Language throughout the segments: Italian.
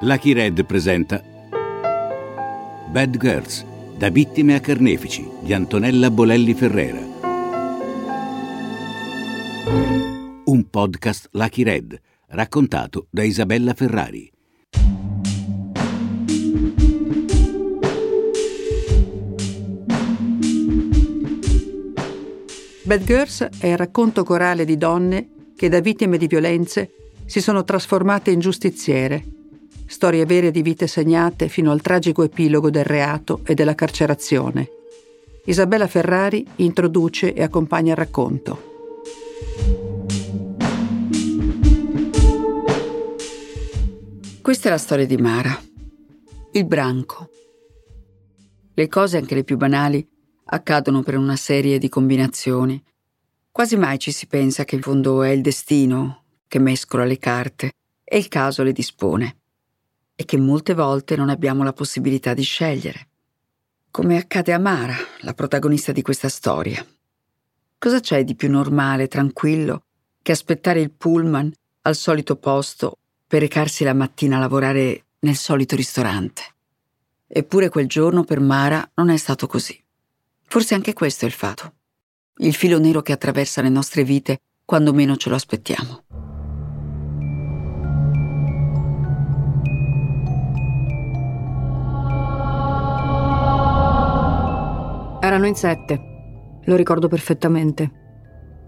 Lucky Red presenta Bad Girls, da vittime a carnefici di Antonella Bolelli Ferrera. Un podcast Lucky Red, raccontato da Isabella Ferrari. Bad Girls è il racconto corale di donne che da vittime di violenze si sono trasformate in giustiziere. Storie vere di vite segnate fino al tragico epilogo del reato e della carcerazione. Isabella Ferrari introduce e accompagna il racconto. Questa è la storia di Mara, il branco. Le cose, anche le più banali, accadono per una serie di combinazioni. Quasi mai ci si pensa che in fondo è il destino che mescola le carte e il caso le dispone, e che molte volte non abbiamo la possibilità di scegliere. Come accade a Mara, la protagonista di questa storia. Cosa c'è di più normale e tranquillo che aspettare il pullman al solito posto per recarsi la mattina a lavorare nel solito ristorante? Eppure quel giorno per Mara non è stato così. Forse anche questo è il fato. Il filo nero che attraversa le nostre vite quando meno ce lo aspettiamo. Erano in sette, lo ricordo perfettamente.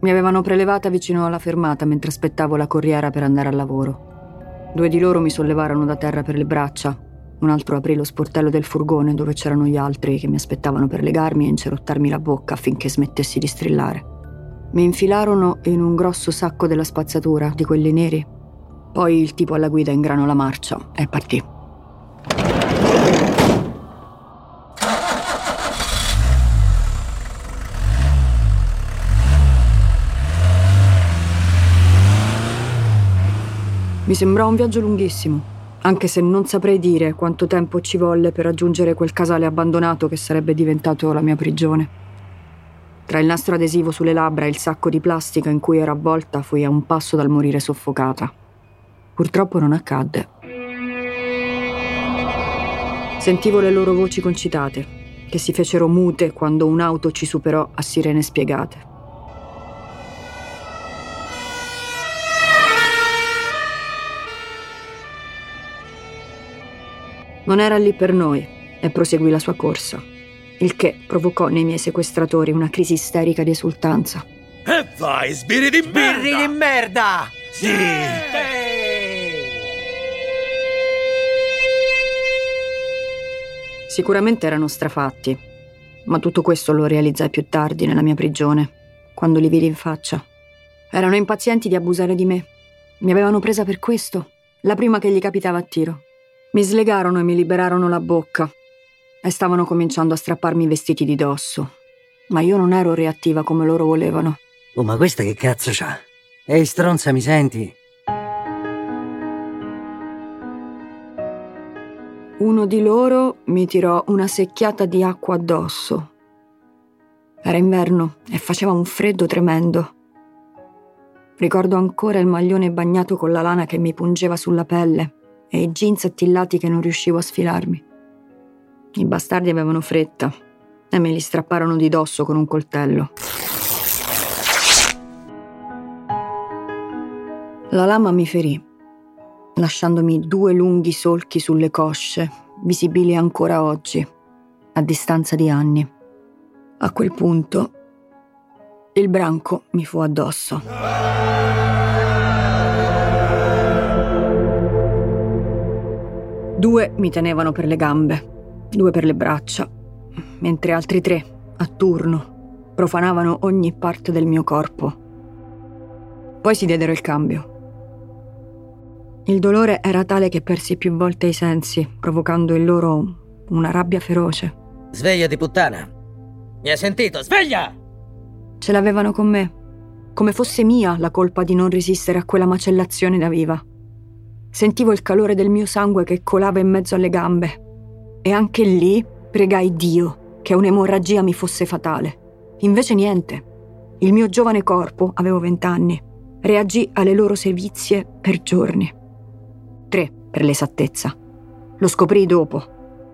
Mi avevano prelevata vicino alla fermata mentre aspettavo la corriera per andare al lavoro. Due di loro mi sollevarono da terra per le braccia, un altro aprì lo sportello del furgone dove c'erano gli altri che mi aspettavano per legarmi e incerottarmi la bocca affinché smettessi di strillare. Mi infilarono in un grosso sacco della spazzatura, di quelli neri. Poi il tipo alla guida ingranò la marcia e partì. Mi sembrò un viaggio lunghissimo, anche se non saprei dire quanto tempo ci volle per raggiungere quel casale abbandonato che sarebbe diventato la mia prigione. Tra il nastro adesivo sulle labbra e il sacco di plastica in cui ero avvolta fui a un passo dal morire soffocata. Purtroppo non accadde. Sentivo le loro voci concitate, che si fecero mute quando un'auto ci superò a sirene spiegate. Non era lì per noi e proseguì la sua corsa, il che provocò nei miei sequestratori una crisi isterica di esultanza. E vai, sbirri di merda! Sbirri di merda! Sì! Sicuramente erano strafatti, ma tutto questo lo realizzai più tardi nella mia prigione, quando li vidi in faccia. Erano impazienti di abusare di me. Mi avevano presa per questo, la prima che gli capitava a tiro. Mi slegarono e mi liberarono la bocca e stavano cominciando a strapparmi i vestiti di dosso. Ma io non ero reattiva come loro volevano. Oh, ma questa che cazzo c'ha? Ehi, stronza, mi senti? Uno di loro mi tirò una secchiata di acqua addosso. Era inverno e faceva un freddo tremendo. Ricordo ancora il maglione bagnato con la lana che mi pungeva sulla pelle e i jeans attillati che non riuscivo a sfilarmi. I bastardi avevano fretta e me li strapparono di dosso con un coltello. La lama mi ferì, lasciandomi due lunghi solchi sulle cosce, visibili ancora oggi, a distanza di anni. A quel punto il branco mi fu addosso. Due mi tenevano per le gambe, due per le braccia, mentre altri tre, a turno, profanavano ogni parte del mio corpo. Poi si diedero il cambio. Il dolore era tale che persi più volte i sensi, provocando in loro una rabbia feroce. Svegliati, puttana! Mi hai sentito? Sveglia! Ce l'avevano con me, come fosse mia la colpa di non resistere a quella macellazione da viva. Sentivo il calore del mio sangue che colava in mezzo alle gambe. E anche lì pregai Dio che un'emorragia mi fosse fatale. Invece niente. Il mio giovane corpo, avevo vent'anni, reagì alle loro sevizie per giorni. Tre, per l'esattezza. Lo scoprii dopo,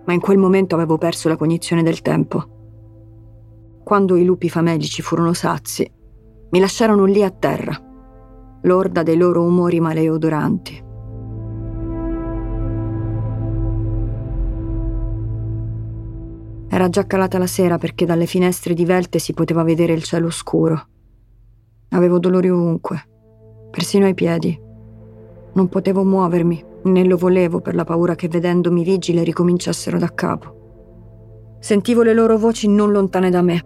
ma in quel momento avevo perso la cognizione del tempo. Quando i lupi famelici furono sazi, mi lasciarono lì a terra, lorda dei loro umori maleodoranti. Era già calata la sera perché dalle finestre divelte si poteva vedere il cielo scuro. Avevo dolori ovunque, persino ai piedi. Non potevo muovermi, né lo volevo per la paura che vedendomi vigile ricominciassero da capo. Sentivo le loro voci non lontane da me.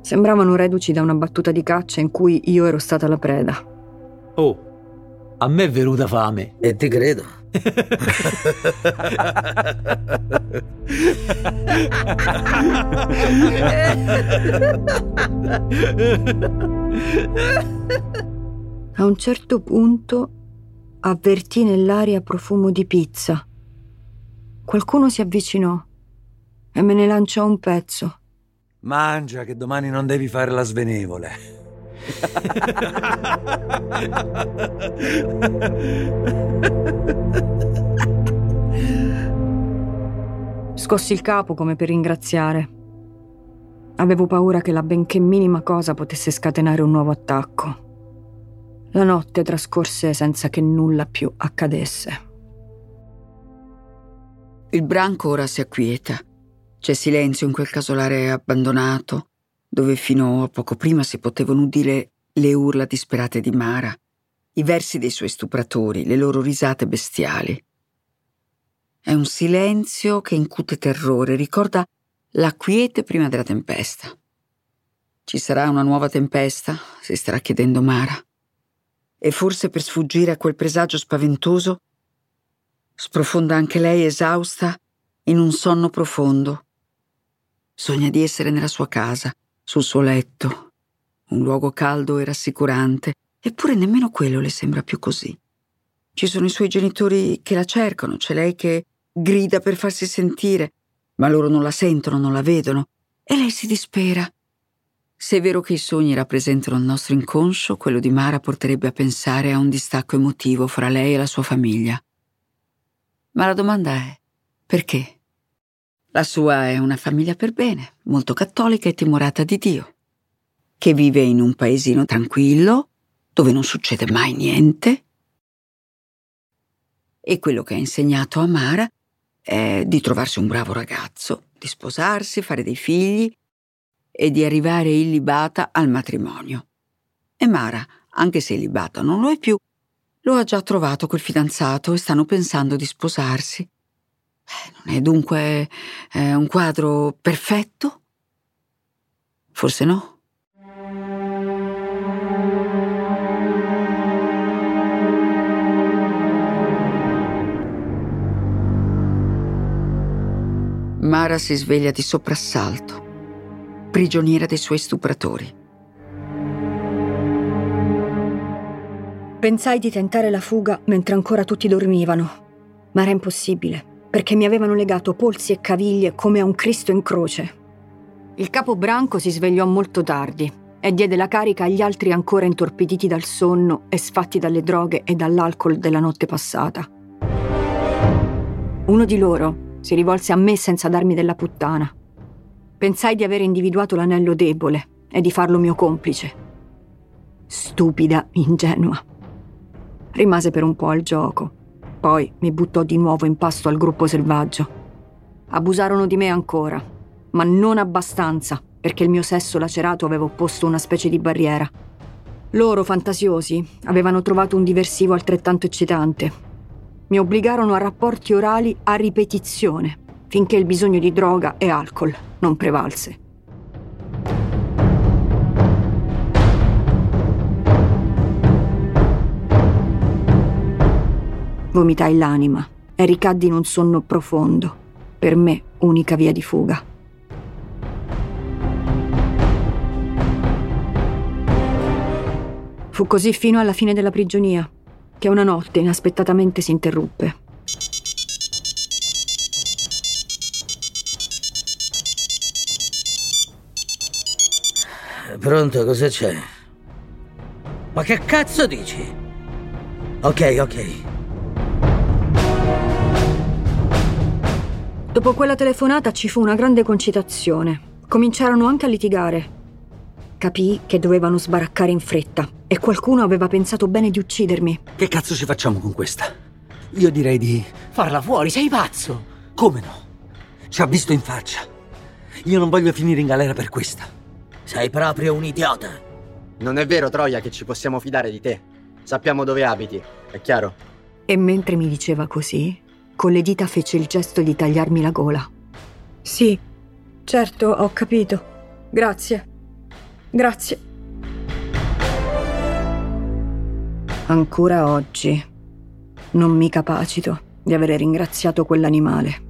Sembravano reduci da una battuta di caccia in cui io ero stata la preda. Oh, a me è venuta fame. E ti credo. A un certo punto avvertì nell'aria profumo di pizza. Qualcuno si avvicinò e me ne lanciò un pezzo. Mangia che domani non devi fare la svenevole. Scossi il capo come per ringraziare. Avevo paura che la benché minima cosa potesse scatenare un nuovo attacco. La notte trascorse senza che nulla più accadesse. Il branco ora si acquieta. C'è silenzio in quel casolare abbandonato, dove fino a poco prima si potevano udire le urla disperate di Mara, i versi dei suoi stupratori, le loro risate bestiali. È un silenzio che incute terrore, ricorda la quiete prima della tempesta. Ci sarà una nuova tempesta? si starà chiedendo Mara. E forse per sfuggire a quel presagio spaventoso, sprofonda anche lei esausta in un sonno profondo. Sogna di essere nella sua casa, sul suo letto, un luogo caldo e rassicurante, eppure nemmeno quello le sembra più così. Ci sono i suoi genitori che la cercano, c'è lei che grida per farsi sentire, ma loro non la sentono, non la vedono, e lei si dispera se è vero che i sogni rappresentano il nostro inconscio, quello di Mara porterebbe a pensare a un distacco emotivo fra lei e la sua famiglia. Ma la domanda è perché? La sua è una famiglia per bene, molto cattolica e timorata di Dio, che vive in un paesino tranquillo, dove non succede mai niente. E quello che ha insegnato a Mara è di trovarsi un bravo ragazzo, di sposarsi, fare dei figli e di arrivare illibata al matrimonio. E Mara, anche se illibata non lo è più, lo ha già trovato quel fidanzato e stanno pensando di sposarsi. Non è dunque eh, un quadro perfetto? Forse no. Mara si sveglia di soprassalto prigioniera dei suoi stupratori. Pensai di tentare la fuga mentre ancora tutti dormivano, ma era impossibile, perché mi avevano legato polsi e caviglie come a un Cristo in croce. Il capo branco si svegliò molto tardi e diede la carica agli altri ancora intorpiditi dal sonno e sfatti dalle droghe e dall'alcol della notte passata. Uno di loro si rivolse a me senza darmi della puttana. Pensai di aver individuato l'anello debole e di farlo mio complice. Stupida, ingenua. Rimase per un po' al gioco. Poi mi buttò di nuovo in pasto al gruppo selvaggio. Abusarono di me ancora, ma non abbastanza, perché il mio sesso lacerato aveva opposto una specie di barriera. Loro, fantasiosi, avevano trovato un diversivo altrettanto eccitante. Mi obbligarono a rapporti orali a ripetizione, finché il bisogno di droga e alcol non prevalse. Vomitai l'anima e ricaddi in un sonno profondo, per me unica via di fuga. Fu così fino alla fine della prigionia, che una notte inaspettatamente si interruppe. Pronto, cosa c'è? Ma che cazzo dici? Ok, ok. Dopo quella telefonata ci fu una grande concitazione. Cominciarono anche a litigare. Capii che dovevano sbaraccare in fretta e qualcuno aveva pensato bene di uccidermi. Che cazzo ci facciamo con questa? Io direi di... Farla fuori, sei pazzo! Come no? Ci ha visto in faccia. Io non voglio finire in galera per questa. Sei proprio un idiota. Non è vero, Troia, che ci possiamo fidare di te. Sappiamo dove abiti, è chiaro? E mentre mi diceva così, con le dita fece il gesto di tagliarmi la gola. Sì, certo, ho capito. Grazie. Grazie. Ancora oggi non mi capacito di avere ringraziato quell'animale.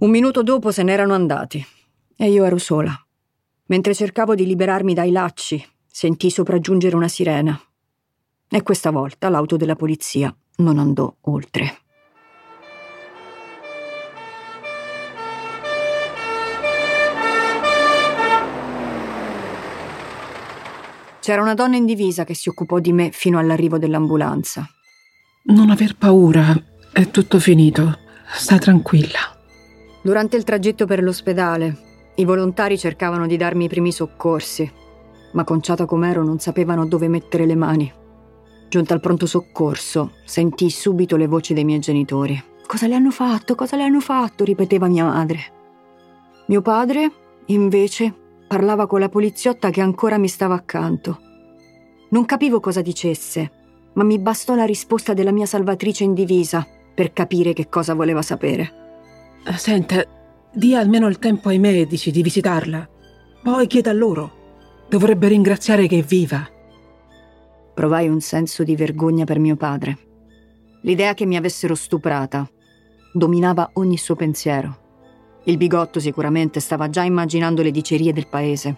Un minuto dopo se n'erano andati e io ero sola. Mentre cercavo di liberarmi dai lacci, sentii sopraggiungere una sirena. E questa volta l'auto della polizia non andò oltre. C'era una donna in divisa che si occupò di me fino all'arrivo dell'ambulanza. Non aver paura, è tutto finito. Sta tranquilla. Durante il tragitto per l'ospedale, i volontari cercavano di darmi i primi soccorsi, ma conciata com'ero non sapevano dove mettere le mani. Giunta al pronto soccorso, sentii subito le voci dei miei genitori. Cosa le hanno fatto? Cosa le hanno fatto? ripeteva mia madre. Mio padre, invece, parlava con la poliziotta che ancora mi stava accanto. Non capivo cosa dicesse, ma mi bastò la risposta della mia salvatrice in divisa per capire che cosa voleva sapere. Senta, dia almeno il tempo ai medici di visitarla. Poi chieda a loro. Dovrebbe ringraziare che è viva. Provai un senso di vergogna per mio padre. L'idea che mi avessero stuprata dominava ogni suo pensiero. Il bigotto sicuramente stava già immaginando le dicerie del paese,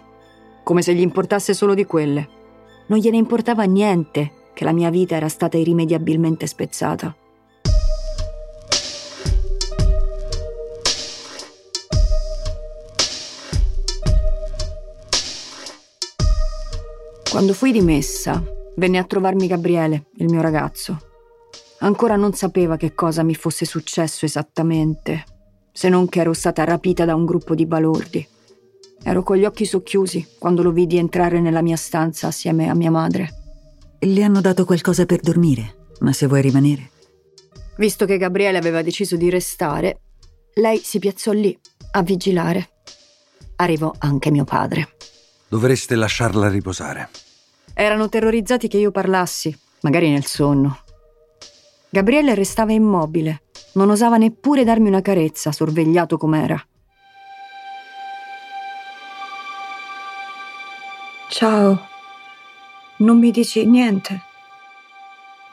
come se gli importasse solo di quelle. Non gliene importava niente che la mia vita era stata irrimediabilmente spezzata. Quando fui dimessa, venne a trovarmi Gabriele, il mio ragazzo. Ancora non sapeva che cosa mi fosse successo esattamente, se non che ero stata rapita da un gruppo di balordi. Ero con gli occhi socchiusi quando lo vidi entrare nella mia stanza assieme a mia madre. Le hanno dato qualcosa per dormire, ma se vuoi rimanere. Visto che Gabriele aveva deciso di restare, lei si piazzò lì a vigilare. Arrivò anche mio padre. Dovreste lasciarla riposare. Erano terrorizzati che io parlassi, magari nel sonno. Gabriele restava immobile, non osava neppure darmi una carezza, sorvegliato com'era. Ciao. Non mi dici niente?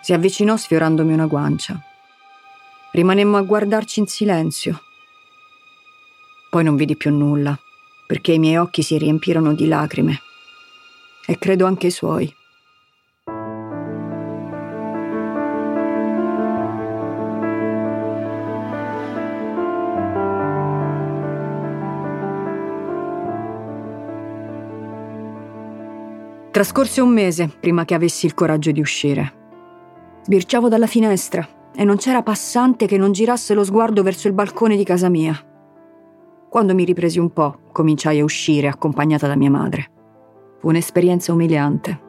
Si avvicinò sfiorandomi una guancia. Rimanemmo a guardarci in silenzio. Poi non vidi più nulla perché i miei occhi si riempirono di lacrime. E credo anche i suoi. Trascorse un mese prima che avessi il coraggio di uscire. Sbirciavo dalla finestra e non c'era passante che non girasse lo sguardo verso il balcone di casa mia. Quando mi ripresi un po', cominciai a uscire accompagnata da mia madre. Un'esperienza umiliante.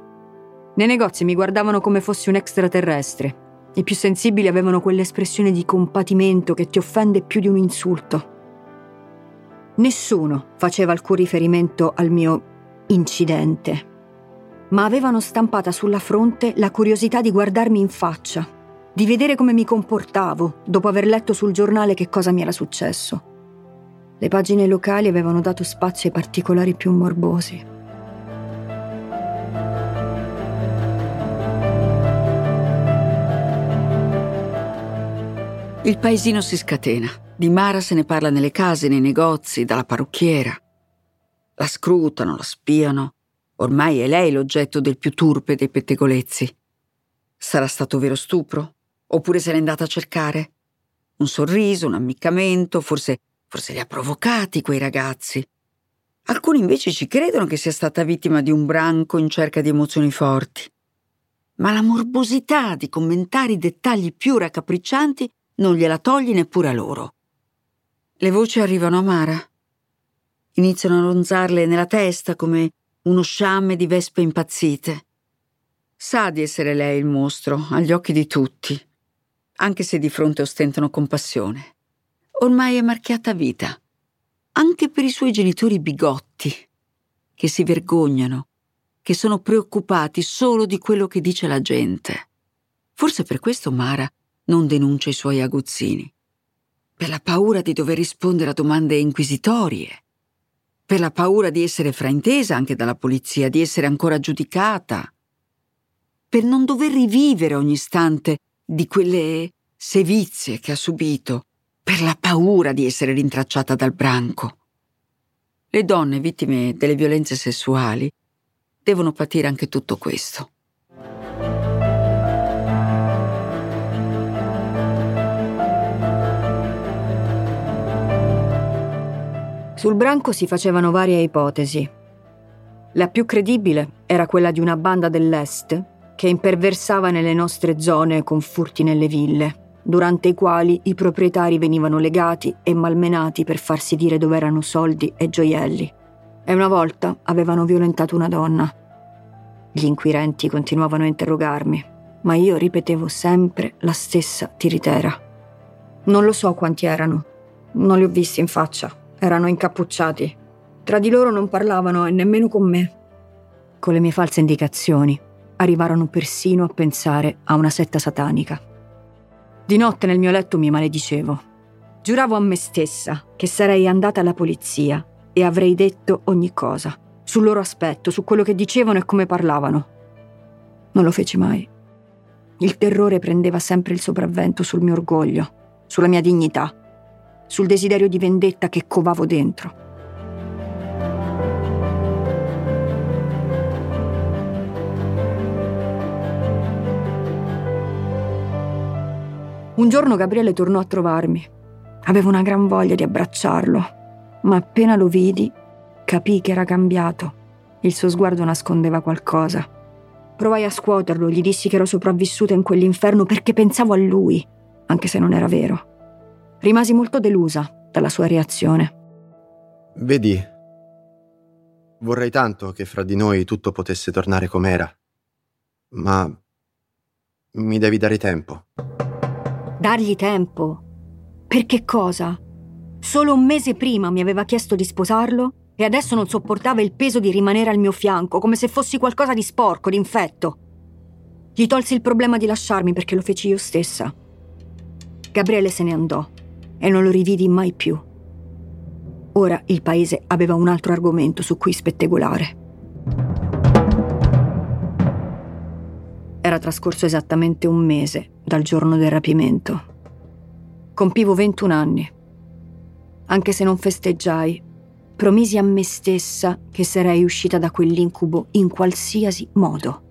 Nei negozi mi guardavano come fossi un extraterrestre. I più sensibili avevano quell'espressione di compatimento che ti offende più di un insulto. Nessuno faceva alcun riferimento al mio incidente, ma avevano stampata sulla fronte la curiosità di guardarmi in faccia, di vedere come mi comportavo dopo aver letto sul giornale che cosa mi era successo. Le pagine locali avevano dato spazio ai particolari più morbosi. Il paesino si scatena. Di Mara se ne parla nelle case, nei negozi, dalla parrucchiera. La scrutano, la spiano. Ormai è lei l'oggetto del più turpe dei pettegolezzi. Sarà stato vero stupro? Oppure se n'è andata a cercare? Un sorriso, un ammiccamento, forse Forse li ha provocati quei ragazzi. Alcuni invece ci credono che sia stata vittima di un branco in cerca di emozioni forti. ma la morbosità di commentare i dettagli più raccapriccianti non gliela togli neppure a loro. Le voci arrivano a Mara. Iniziano a ronzarle nella testa come uno sciamme di vespe impazzite. Sa di essere lei il mostro, agli occhi di tutti, anche se di fronte ostentano compassione. Ormai è marchiata vita, anche per i suoi genitori bigotti, che si vergognano, che sono preoccupati solo di quello che dice la gente. Forse per questo Mara non denuncia i suoi aguzzini. Per la paura di dover rispondere a domande inquisitorie. Per la paura di essere fraintesa anche dalla polizia, di essere ancora giudicata. Per non dover rivivere ogni istante di quelle sevizie che ha subito. Per la paura di essere rintracciata dal branco. Le donne vittime delle violenze sessuali devono patire anche tutto questo. Sul branco si facevano varie ipotesi. La più credibile era quella di una banda dell'Est che imperversava nelle nostre zone con furti nelle ville, durante i quali i proprietari venivano legati e malmenati per farsi dire dove erano soldi e gioielli. E una volta avevano violentato una donna. Gli inquirenti continuavano a interrogarmi, ma io ripetevo sempre la stessa tiritera. Non lo so quanti erano, non li ho visti in faccia erano incappucciati. Tra di loro non parlavano e nemmeno con me. Con le mie false indicazioni arrivarono persino a pensare a una setta satanica. Di notte nel mio letto mi maledicevo. Giuravo a me stessa che sarei andata alla polizia e avrei detto ogni cosa, sul loro aspetto, su quello che dicevano e come parlavano. Non lo feci mai. Il terrore prendeva sempre il sopravvento sul mio orgoglio, sulla mia dignità sul desiderio di vendetta che covavo dentro. Un giorno Gabriele tornò a trovarmi. Avevo una gran voglia di abbracciarlo, ma appena lo vidi capii che era cambiato. Il suo sguardo nascondeva qualcosa. Provai a scuoterlo, gli dissi che ero sopravvissuta in quell'inferno perché pensavo a lui, anche se non era vero. Rimasi molto delusa dalla sua reazione. Vedi, vorrei tanto che fra di noi tutto potesse tornare com'era, ma mi devi dare tempo. Dargli tempo? Per che cosa? Solo un mese prima mi aveva chiesto di sposarlo e adesso non sopportava il peso di rimanere al mio fianco, come se fossi qualcosa di sporco, di infetto. Gli tolsi il problema di lasciarmi perché lo feci io stessa. Gabriele se ne andò e non lo rividi mai più. Ora il paese aveva un altro argomento su cui spettegolare. Era trascorso esattamente un mese dal giorno del rapimento. Compivo 21 anni. Anche se non festeggiai, promisi a me stessa che sarei uscita da quell'incubo in qualsiasi modo,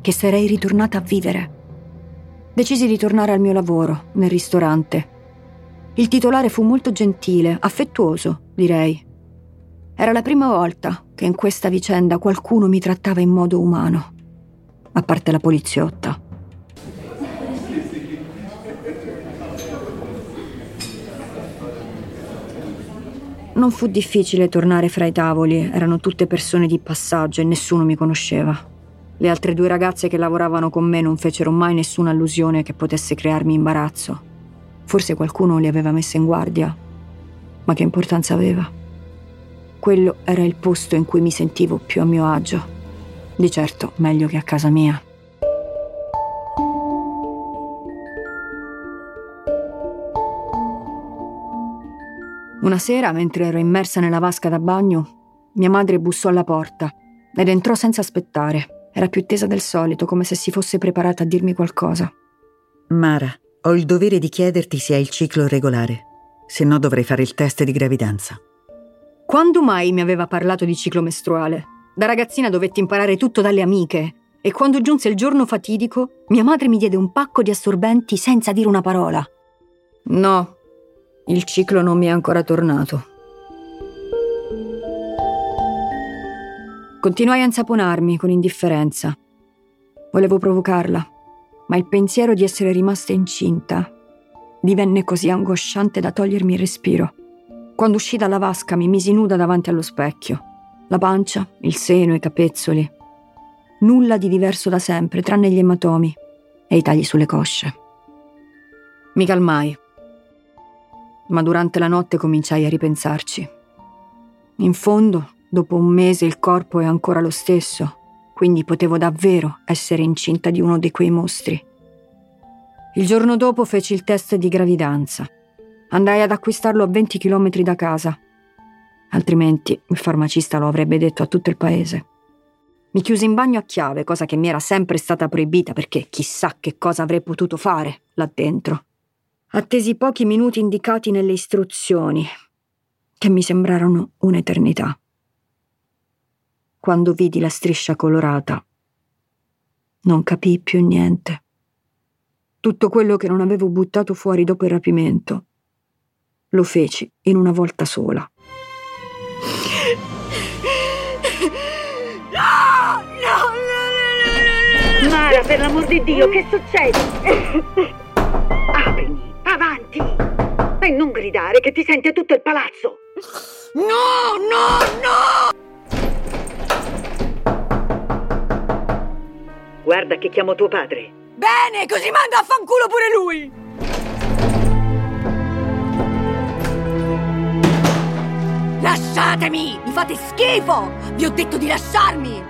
che sarei ritornata a vivere. Decisi di tornare al mio lavoro, nel ristorante, il titolare fu molto gentile, affettuoso, direi. Era la prima volta che in questa vicenda qualcuno mi trattava in modo umano, a parte la poliziotta. Non fu difficile tornare fra i tavoli, erano tutte persone di passaggio e nessuno mi conosceva. Le altre due ragazze che lavoravano con me non fecero mai nessuna allusione che potesse crearmi imbarazzo. Forse qualcuno li aveva messe in guardia, ma che importanza aveva? Quello era il posto in cui mi sentivo più a mio agio. Di certo meglio che a casa mia. Una sera, mentre ero immersa nella vasca da bagno, mia madre bussò alla porta ed entrò senza aspettare. Era più tesa del solito, come se si fosse preparata a dirmi qualcosa. Mara, ho il dovere di chiederti se hai il ciclo regolare, se no dovrei fare il test di gravidanza. Quando mai mi aveva parlato di ciclo mestruale? Da ragazzina dovetti imparare tutto dalle amiche e quando giunse il giorno fatidico, mia madre mi diede un pacco di assorbenti senza dire una parola. No, il ciclo non mi è ancora tornato. Continuai a insaponarmi con indifferenza. Volevo provocarla, ma il pensiero di essere rimasta incinta divenne così angosciante da togliermi il respiro. Quando uscì dalla vasca mi misi nuda davanti allo specchio. La pancia, il seno, i capezzoli. Nulla di diverso da sempre, tranne gli ematomi e i tagli sulle cosce. Mi calmai, ma durante la notte cominciai a ripensarci. In fondo, dopo un mese il corpo è ancora lo stesso, quindi potevo davvero essere incinta di uno di quei mostri. Il giorno dopo feci il test di gravidanza. Andai ad acquistarlo a 20 km da casa. Altrimenti il farmacista lo avrebbe detto a tutto il paese. Mi chiusi in bagno a chiave, cosa che mi era sempre stata proibita perché chissà che cosa avrei potuto fare là dentro. Attesi pochi minuti indicati nelle istruzioni, che mi sembrarono un'eternità. Quando vidi la striscia colorata, non capii più niente. Tutto quello che non avevo buttato fuori dopo il rapimento, lo feci in una volta sola. No, no, no, no, Mara, per l'amor di Dio, che succede? Aprimi, avanti! E non gridare che ti sente tutto il palazzo! No, no, no! Guarda che chiamo tuo padre. Bene, così manda a fanculo pure lui! Lasciatemi! Mi fate schifo! Vi ho detto di lasciarmi!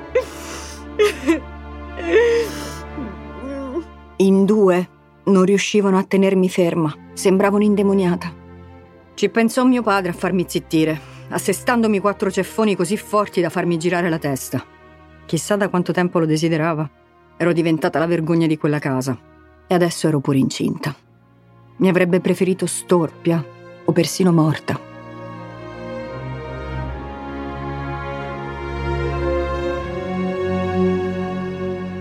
In due non riuscivano a tenermi ferma, sembravo un'indemoniata. Ci pensò mio padre a farmi zittire, assestandomi quattro ceffoni così forti da farmi girare la testa. Chissà da quanto tempo lo desiderava. Ero diventata la vergogna di quella casa. E adesso ero pure incinta. Mi avrebbe preferito storpia o persino morta.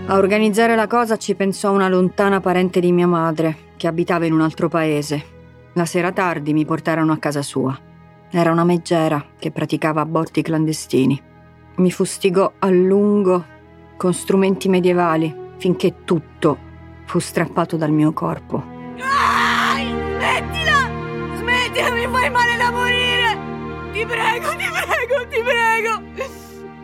A organizzare la cosa ci pensò una lontana parente di mia madre, che abitava in un altro paese. La sera tardi mi portarono a casa sua. Era una meggera che praticava aborti clandestini. Mi fustigò a lungo con strumenti medievali, finché tutto fu strappato dal mio corpo. Ah, smettila! Smettila, mi fai male da morire! Ti prego, ti prego, ti prego!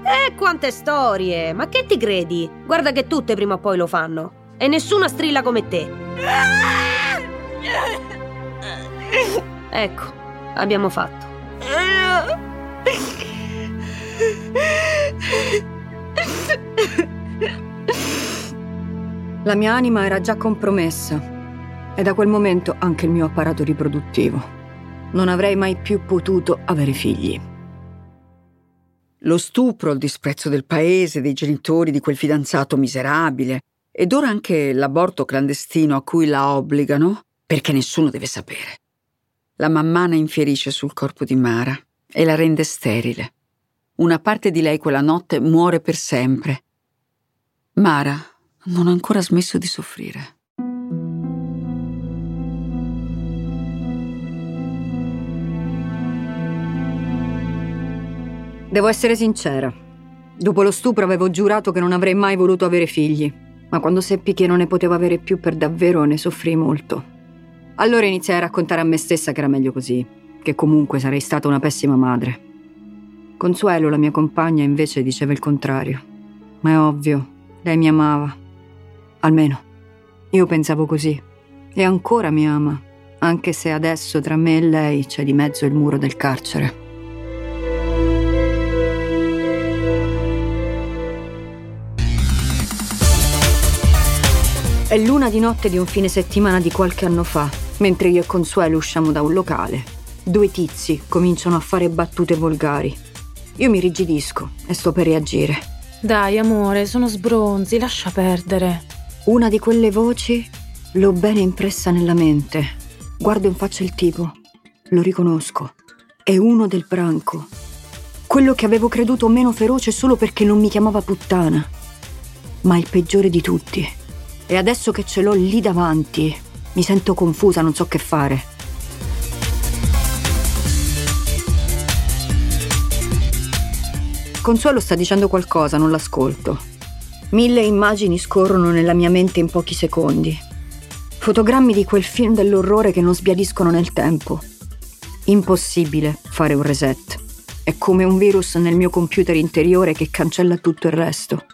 Eh, quante storie! Ma che ti credi? Guarda che tutte prima o poi lo fanno. E nessuna strilla come te. Ecco, abbiamo fatto. La mia anima era già compromessa e da quel momento anche il mio apparato riproduttivo. Non avrei mai più potuto avere figli. Lo stupro, il disprezzo del paese, dei genitori di quel fidanzato miserabile ed ora anche l'aborto clandestino a cui la obbligano, perché nessuno deve sapere. La mammana infierisce sul corpo di Mara e la rende sterile. Una parte di lei quella notte muore per sempre. Mara non ha ancora smesso di soffrire. Devo essere sincera. Dopo lo stupro avevo giurato che non avrei mai voluto avere figli, ma quando seppi che non ne potevo avere più per davvero ne soffrii molto. Allora iniziai a raccontare a me stessa che era meglio così, che comunque sarei stata una pessima madre. Consuelo, la mia compagna, invece diceva il contrario. Ma è ovvio, lei mi amava. Almeno, io pensavo così. E ancora mi ama, anche se adesso tra me e lei c'è di mezzo il muro del carcere. È l'una di notte di un fine settimana di qualche anno fa, mentre io e Consuelo usciamo da un locale. Due tizi cominciano a fare battute volgari. Io mi rigidisco e sto per reagire. Dai, amore, sono sbronzi, lascia perdere. Una di quelle voci l'ho bene impressa nella mente. Guardo in faccia il tipo. Lo riconosco. È uno del branco. Quello che avevo creduto meno feroce solo perché non mi chiamava puttana. Ma il peggiore di tutti. E adesso che ce l'ho lì davanti, mi sento confusa, non so che fare. Consuelo sta dicendo qualcosa, non l'ascolto. Mille immagini scorrono nella mia mente in pochi secondi. Fotogrammi di quel film dell'orrore che non sbiadiscono nel tempo. Impossibile fare un reset. È come un virus nel mio computer interiore che cancella tutto il resto.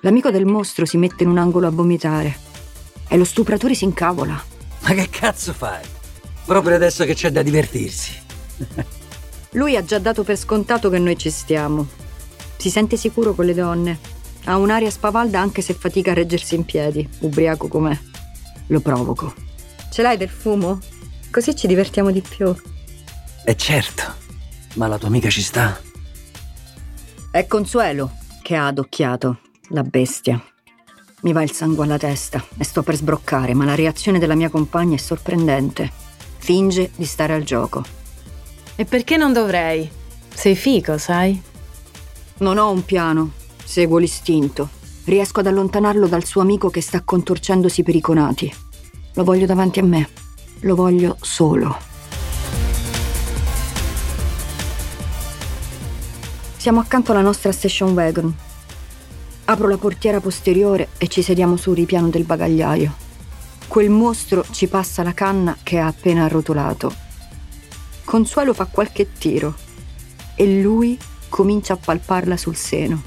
L'amico del mostro si mette in un angolo a vomitare e lo stupratore si incavola. Ma che cazzo fai? Proprio adesso che c'è da divertirsi. Lui ha già dato per scontato che noi ci stiamo. Si sente sicuro con le donne. Ha un'aria spavalda anche se fatica a reggersi in piedi, ubriaco com'è. Lo provoco. Ce l'hai del fumo? Così ci divertiamo di più. E certo, ma la tua amica ci sta. È Consuelo che ha adocchiato la bestia. Mi va il sangue alla testa e sto per sbroccare, ma la reazione della mia compagna è sorprendente. Finge di stare al gioco. E perché non dovrei? Sei fico, sai? Non ho un piano, seguo l'istinto. Riesco ad allontanarlo dal suo amico che sta contorcendosi per i conati. Lo voglio davanti a me. Lo voglio solo. Siamo accanto alla nostra station wagon, Apro la portiera posteriore e ci sediamo sul ripiano del bagagliaio. Quel mostro ci passa la canna che ha appena arrotolato. Consuelo fa qualche tiro e lui comincia a palparla sul seno.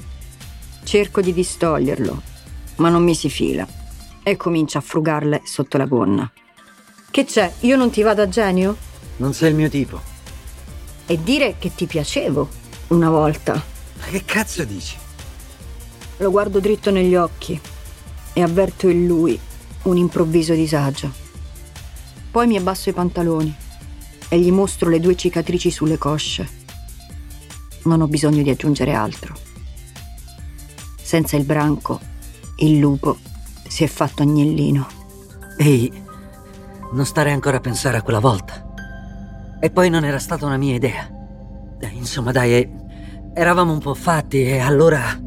Cerco di distoglierlo, ma non mi si fila e comincia a frugarle sotto la gonna. Che c'è? Io non ti vado a genio? Non sei il mio tipo. E dire che ti piacevo una volta. Ma che cazzo dici? Lo guardo dritto negli occhi e avverto in lui un improvviso disagio. Poi mi abbasso i pantaloni e gli mostro le due cicatrici sulle cosce. Non ho bisogno di aggiungere altro. Senza il branco, il lupo si è fatto agnellino. Ehi, non stare ancora a pensare a quella volta. E poi non era stata una mia idea. Insomma, dai, eravamo un po' fatti e allora...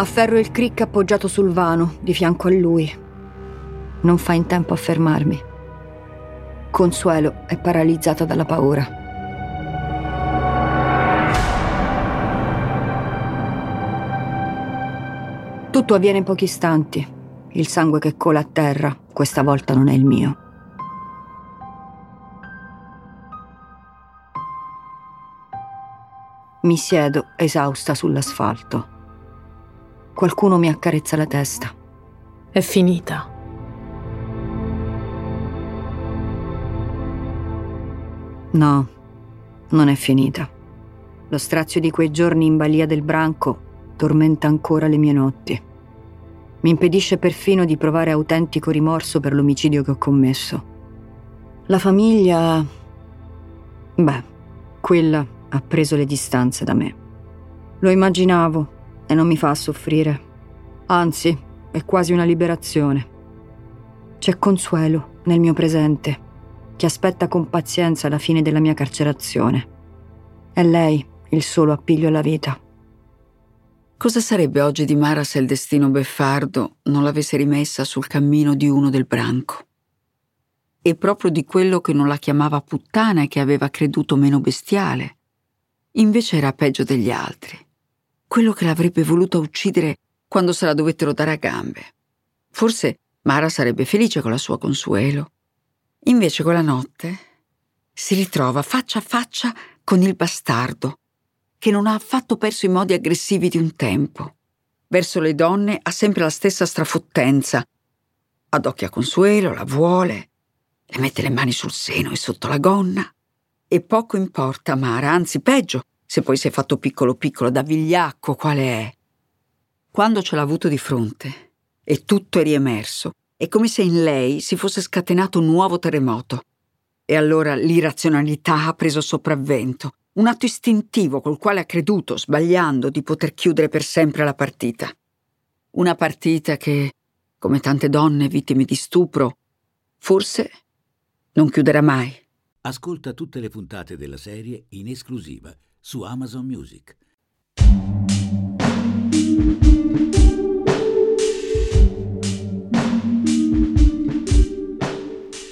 Afferro il crick appoggiato sul vano, di fianco a lui. Non fa in tempo a fermarmi. Consuelo è paralizzata dalla paura. Tutto avviene in pochi istanti. Il sangue che cola a terra questa volta non è il mio. Mi siedo esausta sull'asfalto. Qualcuno mi accarezza la testa. È finita. No, non è finita. Lo strazio di quei giorni in balia del branco tormenta ancora le mie notti. Mi impedisce perfino di provare autentico rimorso per l'omicidio che ho commesso. La famiglia... Beh, quella ha preso le distanze da me. Lo immaginavo e non mi fa soffrire. Anzi, è quasi una liberazione. C'è consuelo nel mio presente, che aspetta con pazienza la fine della mia carcerazione. È lei il solo appiglio alla vita. Cosa sarebbe oggi di Mara se il destino beffardo non l'avesse rimessa sul cammino di uno del branco? E proprio di quello che non la chiamava puttana e che aveva creduto meno bestiale. Invece era peggio degli altri quello che l'avrebbe voluta uccidere quando se la dovettero dare a gambe. Forse Mara sarebbe felice con la sua consuelo. Invece quella notte si ritrova faccia a faccia con il bastardo, che non ha affatto perso i modi aggressivi di un tempo. Verso le donne ha sempre la stessa strafottenza. Adocchia Consuelo, la vuole, le mette le mani sul seno e sotto la gonna. E poco importa Mara, anzi peggio, se poi si è fatto piccolo piccolo, da vigliacco quale è. Quando ce l'ha avuto di fronte e tutto è riemerso, è come se in lei si fosse scatenato un nuovo terremoto. E allora l'irrazionalità ha preso sopravvento, un atto istintivo col quale ha creduto, sbagliando, di poter chiudere per sempre la partita. Una partita che, come tante donne vittime di stupro, forse non chiuderà mai. Ascolta tutte le puntate della serie in esclusiva su Amazon Music.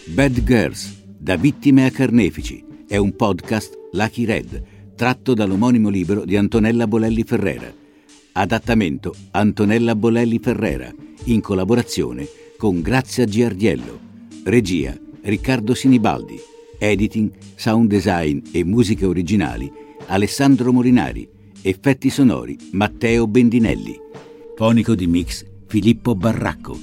Bad Girls Da vittime a carnefici è un podcast Lucky Red, tratto dall'omonimo libro di Antonella Bolelli Ferrera. Adattamento Antonella Bolelli Ferrera, in collaborazione con Grazia Giardiello. Regia Riccardo Sinibaldi. Editing, sound design e musiche originali Alessandro Morinari. Effetti sonori Matteo Bendinelli. Fonico di mix Filippo Barracco.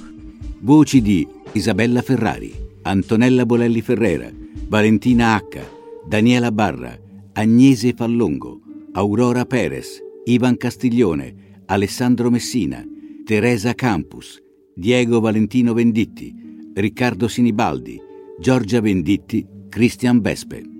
Voci di Isabella Ferrari, Antonella Bolelli Ferrera, Valentina H, Daniela Barra, Agnese Fallongo, Aurora Perez, Ivan Castiglione, Alessandro Messina, Teresa Campus, Diego Valentino Venditti, Riccardo Sinibaldi, Giorgia Venditti, Cristian Vespe.